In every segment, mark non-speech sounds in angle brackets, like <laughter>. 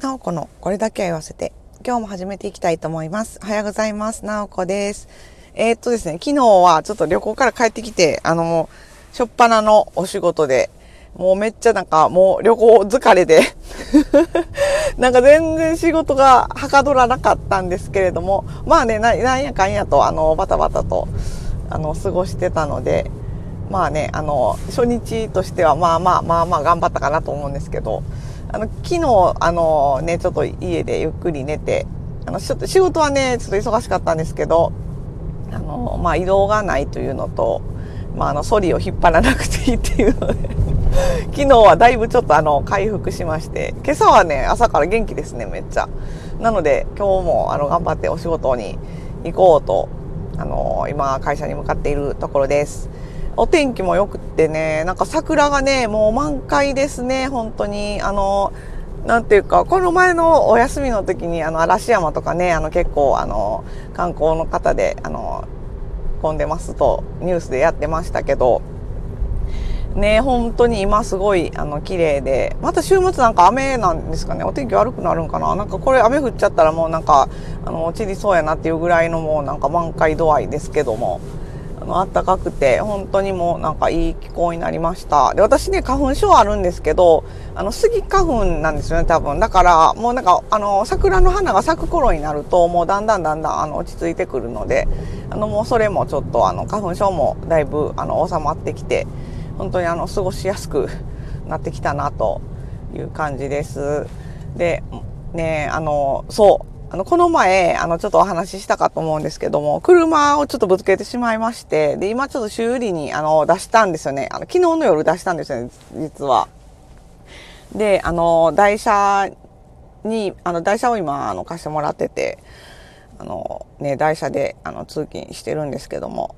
なおこのこれだけは言わせて、今日も始めていきたいと思います。おはようございます。なおこです。えー、っとですね、昨日はちょっと旅行から帰ってきて、あの、しょっぱなのお仕事で、もうめっちゃなんかもう旅行疲れで <laughs> なんか全然仕事がはかどらなかったんですけれども、まあね、なんやかんやと、あの、バタバタと、あの、過ごしてたので、まあね、あの、初日としてはまあまあまあまあ頑張ったかなと思うんですけど、あの、昨日、あのね、ちょっと家でゆっくり寝て、あの、ちょっと仕事はね、ちょっと忙しかったんですけど、あの、まあ移動がないというのと、まああの、ソリを引っ張らなくていいっていうので <laughs> 昨日はだいぶちょっとあの、回復しまして、今朝はね、朝から元気ですね、めっちゃ。なので、今日もあの、頑張ってお仕事に行こうと、あの、今、会社に向かっているところです。お天気も良くってね、なんか桜がね、もう満開ですね、本当に。あの、なんていうか、この前のお休みの時に、あの、嵐山とかね、あの、結構、あの、観光の方で、あの、混んでますと、ニュースでやってましたけど、ね、本当に今すごい、あの、綺麗で、また週末なんか雨なんですかね、お天気悪くなるんかな。なんかこれ雨降っちゃったらもうなんか、あの、散りそうやなっていうぐらいのもうなんか満開度合いですけども、あったかくて、本当にもうなんかいい気候になりました。で、私ね、花粉症あるんですけど、あの、スギ花粉なんですよね、多分。だから、もうなんか、あの、桜の花が咲く頃になると、もうだんだんだんだん、あの、落ち着いてくるので、あの、もうそれもちょっと、あの、花粉症もだいぶ、あの、収まってきて、本当にあの、過ごしやすくなってきたな、という感じです。で、ね、あの、そう、あの、この前、あの、ちょっとお話ししたかと思うんですけども、車をちょっとぶつけてしまいまして、で、今ちょっと修理に、あの、出したんですよね。あの、昨日の夜出したんですよね、実は。で、あの、台車に、あの、台車を今、あの、貸してもらってて、あの、ね、台車で、あの、通勤してるんですけども、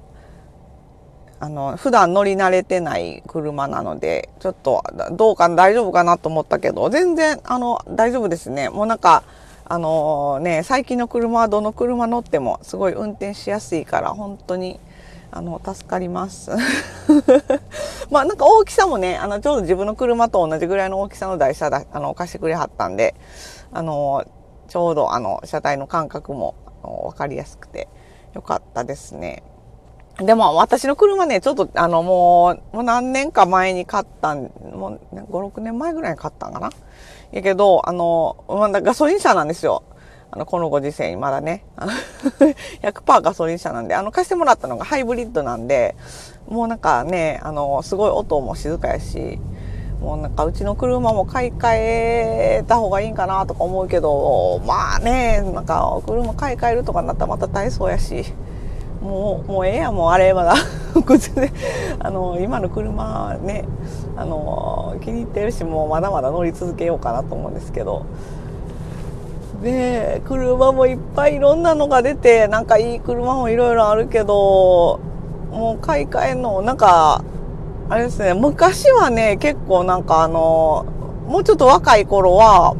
あの、普段乗り慣れてない車なので、ちょっと、どうか大丈夫かなと思ったけど、全然、あの、大丈夫ですね。もうなんか、あのね、最近の車はどの車乗ってもすごい運転しやすいから本当にあの助かります <laughs> まあなんか大きさもねあのちょうど自分の車と同じぐらいの大きさの台車だあの貸してくれはったんであのちょうどあの車体の感覚も分かりやすくてよかったですね。でも私の車ね、ちょっとあのもう、もう何年か前に買ったん、もう5、6年前ぐらいに買ったんかな。やけど、あの、まだガソリン車なんですよ。あの、このご時世にまだね。<laughs> 100%ガソリン車なんで、あの、貸してもらったのがハイブリッドなんで、もうなんかね、あの、すごい音も静かやし、もうなんかうちの車も買い替えた方がいいんかなとか思うけど、まあね、なんか車買い替えるとかになったらまた大層やし、もう、もうええやもうあれまだ。<laughs> あの、今の車ね、あの、気に入ってるし、もうまだまだ乗り続けようかなと思うんですけど。で、車もいっぱいいろんなのが出て、なんかいい車もいろいろあるけど、もう買い替えの、なんか、あれですね、昔はね、結構なんかあの、もうちょっと若い頃は、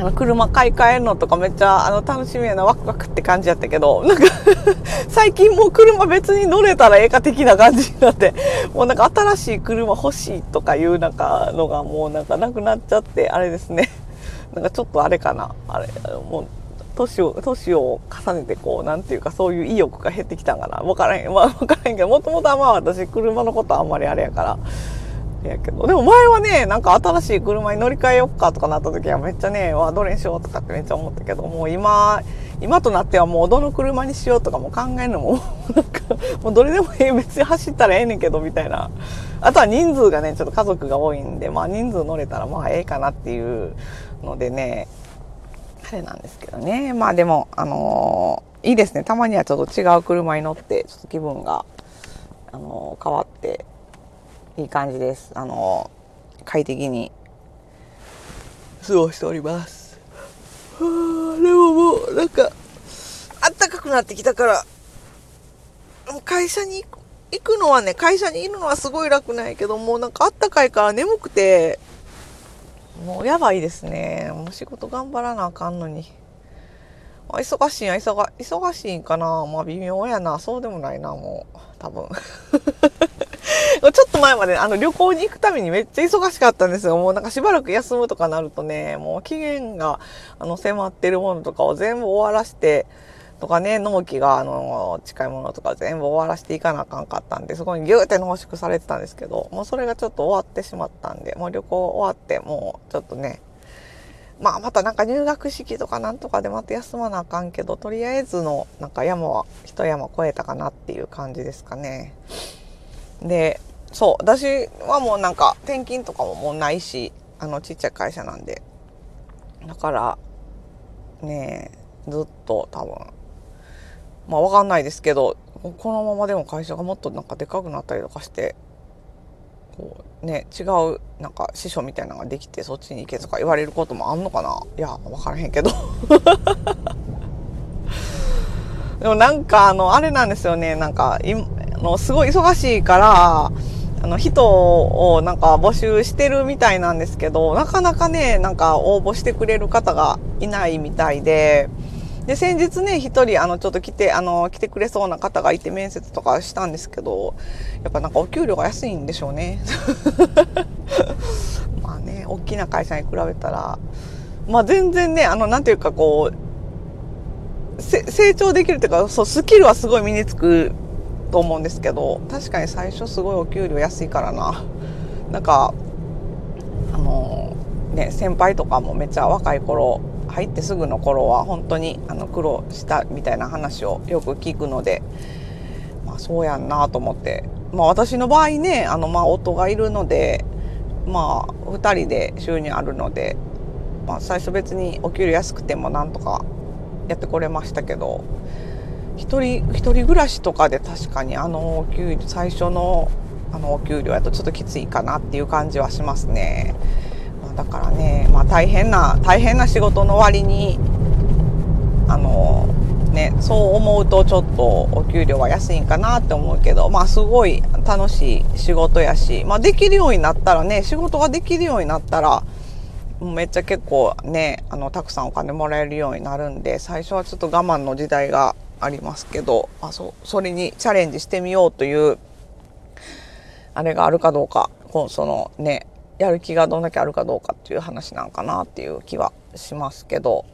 あの車買い替えるのとかめっちゃあの楽しみやなワクワクって感じやったけどなんか <laughs> 最近もう車別に乗れたらええか的な感じになってもうなんか新しい車欲しいとかいうなんかのがもうなんかなくなっちゃってあれですね。<laughs> なんかちょっとあれかな。あれもう年を年を重ねてこうなんていうかそういう意欲が減ってきたんかな。分からへん。まあ分からへんけどもともとはまあ私車のことあんまりあれやからやけど。でも前はね、なんか新しい車に乗り換えよっかとかなった時はめっちゃね、わ、どれにしようとかってめっちゃ思ったけど、もう今、今となってはもうどの車にしようとかも考えるのも、<laughs> なんか、もうどれでもええ、別に走ったらええねんけど、みたいな。あとは人数がね、ちょっと家族が多いんで、まあ人数乗れたらまあええかなっていうのでね、あれなんですけどね。まあでも、あのー、いいですね。たまにはちょっと違う車に乗って、ちょっと気分が、あのー、変わっていい感じです。あの、快適に過ごしております。でももう、なんか、あったかくなってきたから、会社に行くのはね、会社にいるのはすごい楽ないけど、もうなんかあったかいから眠くて、もうやばいですね。もう仕事頑張らなあかんのに。忙しいんや、忙忙しいんかなまあ微妙やな。そうでもないな、もう。多分。前まであの旅行に行くためにめっちゃ忙しかったんですよ。もうなんかしばらく休むとかなるとね、もう期限があの迫ってるものとかを全部終わらして、とかね、納期があの近いものとか全部終わらせていかなあかんかったんで、そこにギューって濃縮されてたんですけど、もうそれがちょっと終わってしまったんで、もう旅行終わって、もうちょっとね、まあまたなんか入学式とかなんとかでまた休まなあかんけど、とりあえずのなんか山は一山越えたかなっていう感じですかね。で、そう、私はもうなんか転勤とかももうないし、あのちっちゃい会社なんで。だから、ねえずっと多分、まあわかんないですけど、このままでも会社がもっとなんかでかくなったりとかして、こうね違うなんか師匠みたいなのができてそっちに行けとか言われることもあんのかな？いや分からへんけど。<laughs> でもなんかあのあれなんですよね。なんかいのすごい忙しいからあの人をなんか募集してるみたいなんですけどなかなかねなんか応募してくれる方がいないみたいでで、先日ね、一人、あの、ちょっと来て、あの、来てくれそうな方がいて面接とかしたんですけど、やっぱなんかお給料が安いんでしょうね。<laughs> まあね、大きな会社に比べたら、まあ全然ね、あの、なんていうかこう、成長できるっていうか、そう、スキルはすごい身につくと思うんですけど、確かに最初すごいお給料安いからな。なんか、あの、ね、先輩とかもめっちゃ若い頃、入ってすぐの頃は本当にあの苦労したみたいな話をよく聞くので、まあ、そうやんなと思って、まあ、私の場合ねあのまあ夫がいるので、まあ、2人で収入あるので、まあ、最初別にお給料安くてもなんとかやってこれましたけど一人一人暮らしとかで確かにあのお給料最初のあのお給料やとちょっときついかなっていう感じはしますね。まだからね、まあ、大変な大変な仕事の割にあのねそう思うとちょっとお給料は安いんかなって思うけどまあすごい楽しい仕事やし、まあ、できるようになったらね仕事ができるようになったらめっちゃ結構ねあのたくさんお金もらえるようになるんで最初はちょっと我慢の時代がありますけどあそそれにチャレンジしてみようというあれがあるかどうかそのねやる気がどんだけあるかどうかっていう話なんかなっていう気はしますけど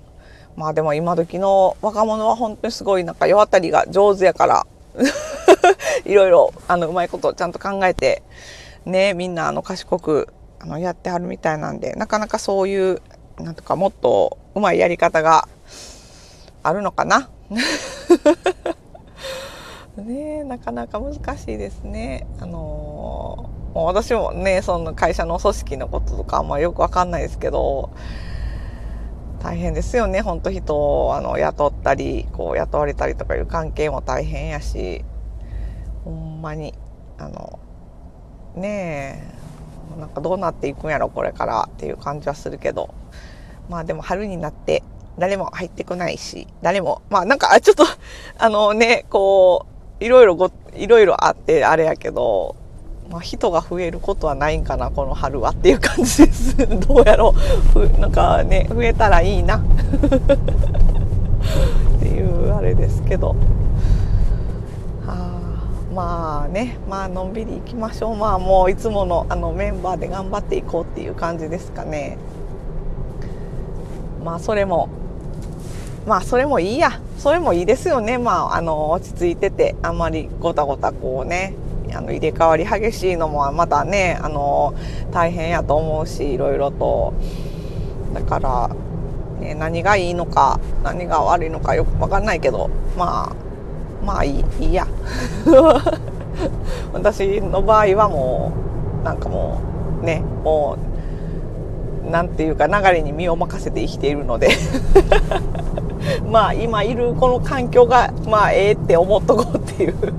まあでも今時の若者は本当にすごいなんか世渡りが上手やから <laughs> いろいろあのうまいことちゃんと考えてねみんなあの賢くあのやってはるみたいなんでなかなかそういうなんとかもっとうまいやり方があるのかな。<laughs> ねなかなか難しいですね。あのーもう私もねその会社の組織のこととかあんまよくわかんないですけど大変ですよねほんと人をあの雇ったりこう雇われたりとかいう関係も大変やしほんまにあのねえなんかどうなっていくんやろこれからっていう感じはするけどまあでも春になって誰も入ってこないし誰もまあなんかちょっと <laughs> あのねこういろいろごいろいろあってあれやけどまあ、人が増えることはないんかなこの春はっていう感じです。<laughs> どうやろう。なんかね増えたらいいな。<laughs> っていうあれですけど。あまあねまあのんびり行きましょう。まあもういつものあのメンバーで頑張っていこうっていう感じですかね。まあそれもまあそれもいいや。それもいいですよね。まああの落ち着いててあんまりごたごたこうねあの入れ替わり激しいのもまたねあの大変やと思うしいろいろと。だから、ね、何がいいのか何が悪いのかよく分かんないけどまあまあいいいいや。<laughs> 私の場合はもうなんかもうねもうなんていうか流れに身を任せて生きているので。<laughs> まあ今いるこの環境がまあええって思っとこうっていう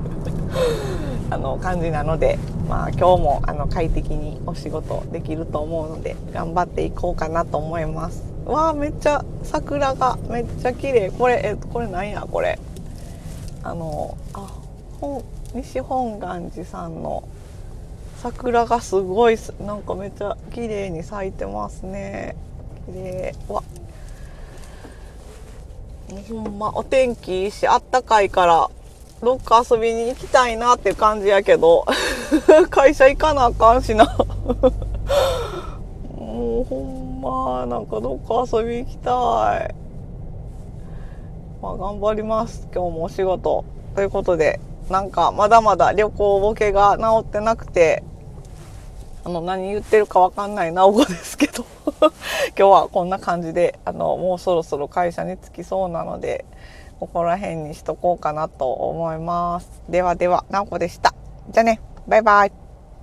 <laughs> あの感じなので、まあ、今日もあの快適にお仕事できると思うので頑張っていこうかなと思います。わあめっちゃ桜がめっちゃ綺麗。これえこれなんや？これ。あのあ本西本願寺さんの桜がすごいなんかめっちゃ綺麗に咲いてますね。綺麗。わ。ほんまお天気いいしあったかいからどっか遊びに行きたいなっていう感じやけど <laughs> 会社行かなあかんしな。<laughs> もうほんまなんかどっか遊び行きたい。まあ頑張ります今日もお仕事。ということでなんかまだまだ旅行ボケが治ってなくてあの何言ってるかわかんないなお子ですけど。<laughs> 今日はこんな感じであのもうそろそろ会社に着きそうなのでここら辺にしとこうかなと思います。ではではなおこでした。じゃあね。バイバイ。